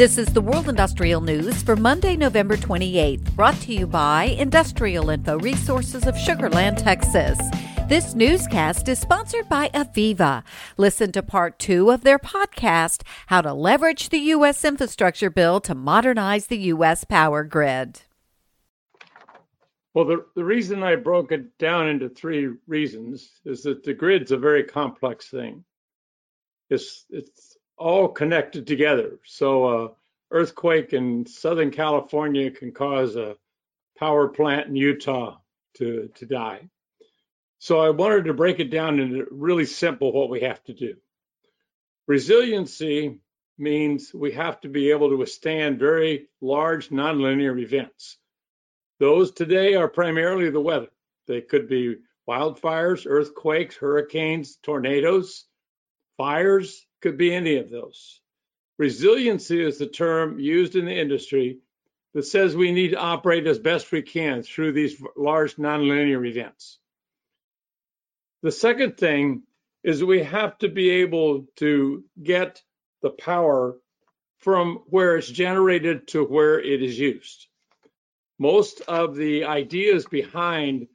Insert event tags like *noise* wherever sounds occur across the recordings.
This is the World Industrial News for Monday, November 28th, brought to you by Industrial Info Resources of Sugar Land, Texas. This newscast is sponsored by AVEVA. Listen to part two of their podcast, How to Leverage the U.S. Infrastructure Bill to Modernize the U.S. Power Grid. Well, the, the reason I broke it down into three reasons is that the grid's a very complex thing. It's, it's all connected together. So, uh, earthquake in Southern California can cause a power plant in Utah to, to die. So, I wanted to break it down into really simple what we have to do. Resiliency means we have to be able to withstand very large nonlinear events. Those today are primarily the weather. They could be wildfires, earthquakes, hurricanes, tornadoes, fires, could be any of those. Resiliency is the term used in the industry that says we need to operate as best we can through these large nonlinear events. The second thing is we have to be able to get the power from where it's generated to where it is used. Most of the ideas behind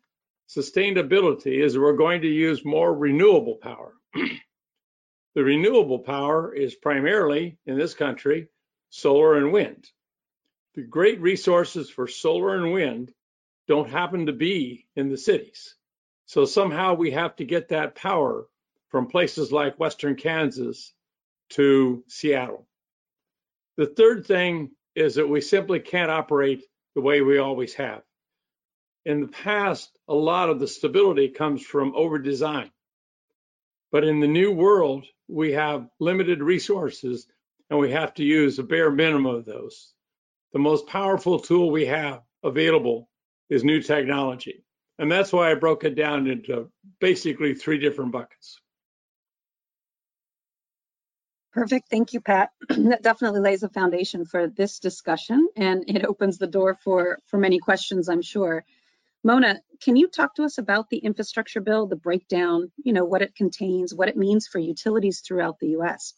sustainability is we're going to use more renewable power. *clears throat* The renewable power is primarily, in this country, solar and wind. The great resources for solar and wind don't happen to be in the cities. So somehow we have to get that power from places like Western Kansas to Seattle. The third thing is that we simply can't operate the way we always have. In the past, a lot of the stability comes from over design. But in the new world, we have limited resources and we have to use a bare minimum of those. The most powerful tool we have available is new technology. And that's why I broke it down into basically three different buckets. Perfect. Thank you, Pat. *clears throat* that definitely lays a foundation for this discussion and it opens the door for, for many questions, I'm sure. Mona, can you talk to us about the infrastructure bill, the breakdown, you know, what it contains, what it means for utilities throughout the U.S.?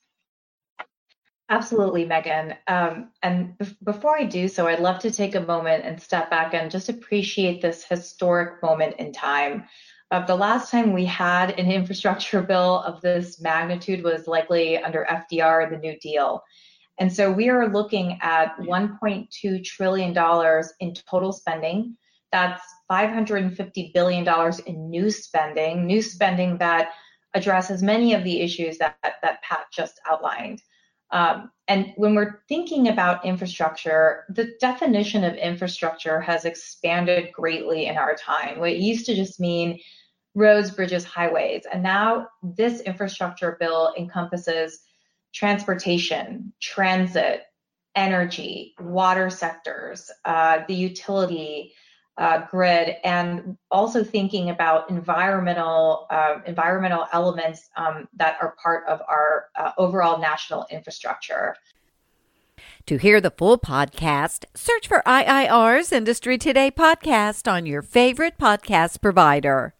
Absolutely, Megan. Um, and before I do so, I'd love to take a moment and step back and just appreciate this historic moment in time. Uh, the last time we had an *laughs* infrastructure bill of this magnitude was likely under FDR, the New Deal. And so we are looking at $1.2 trillion in total spending. That's $550 billion in new spending, new spending that addresses many of the issues that, that Pat just outlined. Um, and when we're thinking about infrastructure, the definition of infrastructure has expanded greatly in our time. What used to just mean roads, bridges, highways. And now this infrastructure bill encompasses transportation, transit, energy, water sectors, uh, the utility, uh, grid and also thinking about environmental uh, environmental elements um, that are part of our uh, overall national infrastructure. To hear the full podcast, search for IIR's Industry Today podcast on your favorite podcast provider.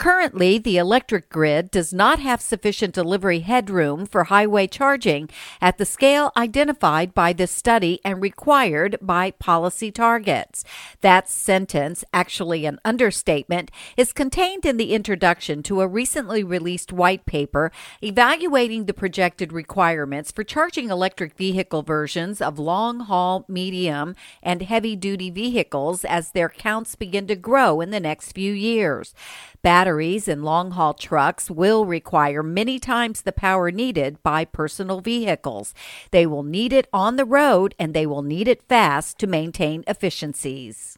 Currently, the electric grid does not have sufficient delivery headroom for highway charging at the scale identified by this study and required by policy targets. That sentence, actually an understatement, is contained in the introduction to a recently released white paper evaluating the projected requirements for charging electric vehicle versions of long haul, medium, and heavy duty vehicles as their counts begin to grow in the next few years. Batteries in long haul trucks will require many times the power needed by personal vehicles. They will need it on the road and they will need it fast to maintain efficiencies.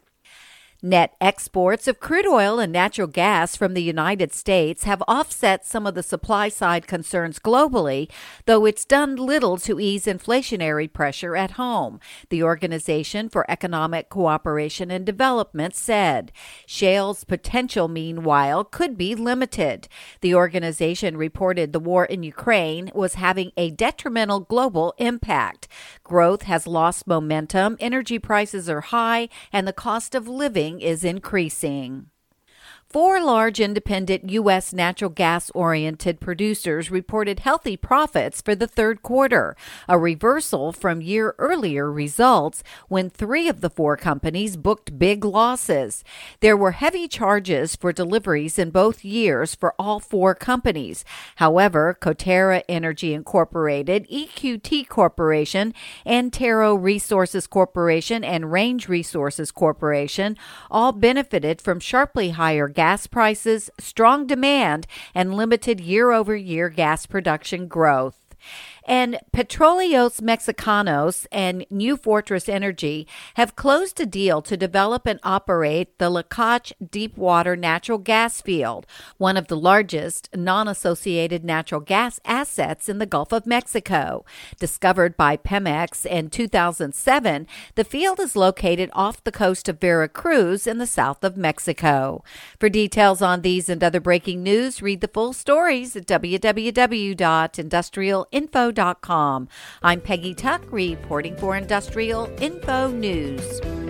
Net exports of crude oil and natural gas from the United States have offset some of the supply side concerns globally, though it's done little to ease inflationary pressure at home, the Organization for Economic Cooperation and Development said. Shale's potential, meanwhile, could be limited. The organization reported the war in Ukraine was having a detrimental global impact. Growth has lost momentum, energy prices are high, and the cost of living is increasing. Four large independent U.S. natural gas oriented producers reported healthy profits for the third quarter, a reversal from year earlier results when three of the four companies booked big losses. There were heavy charges for deliveries in both years for all four companies. However, Coterra Energy Incorporated, EQT Corporation, Antero Resources Corporation, and Range Resources Corporation all benefited from sharply higher gas gas prices, strong demand, and limited year over year gas production growth. And Petróleos Mexicanos and New Fortress Energy have closed a deal to develop and operate the Lakach deepwater natural gas field, one of the largest non associated natural gas assets in the Gulf of Mexico. Discovered by Pemex in 2007, the field is located off the coast of Veracruz in the south of Mexico. For details on these and other breaking news, read the full stories at www.industrialinfo.com I'm Peggy Tuck reporting for Industrial Info News.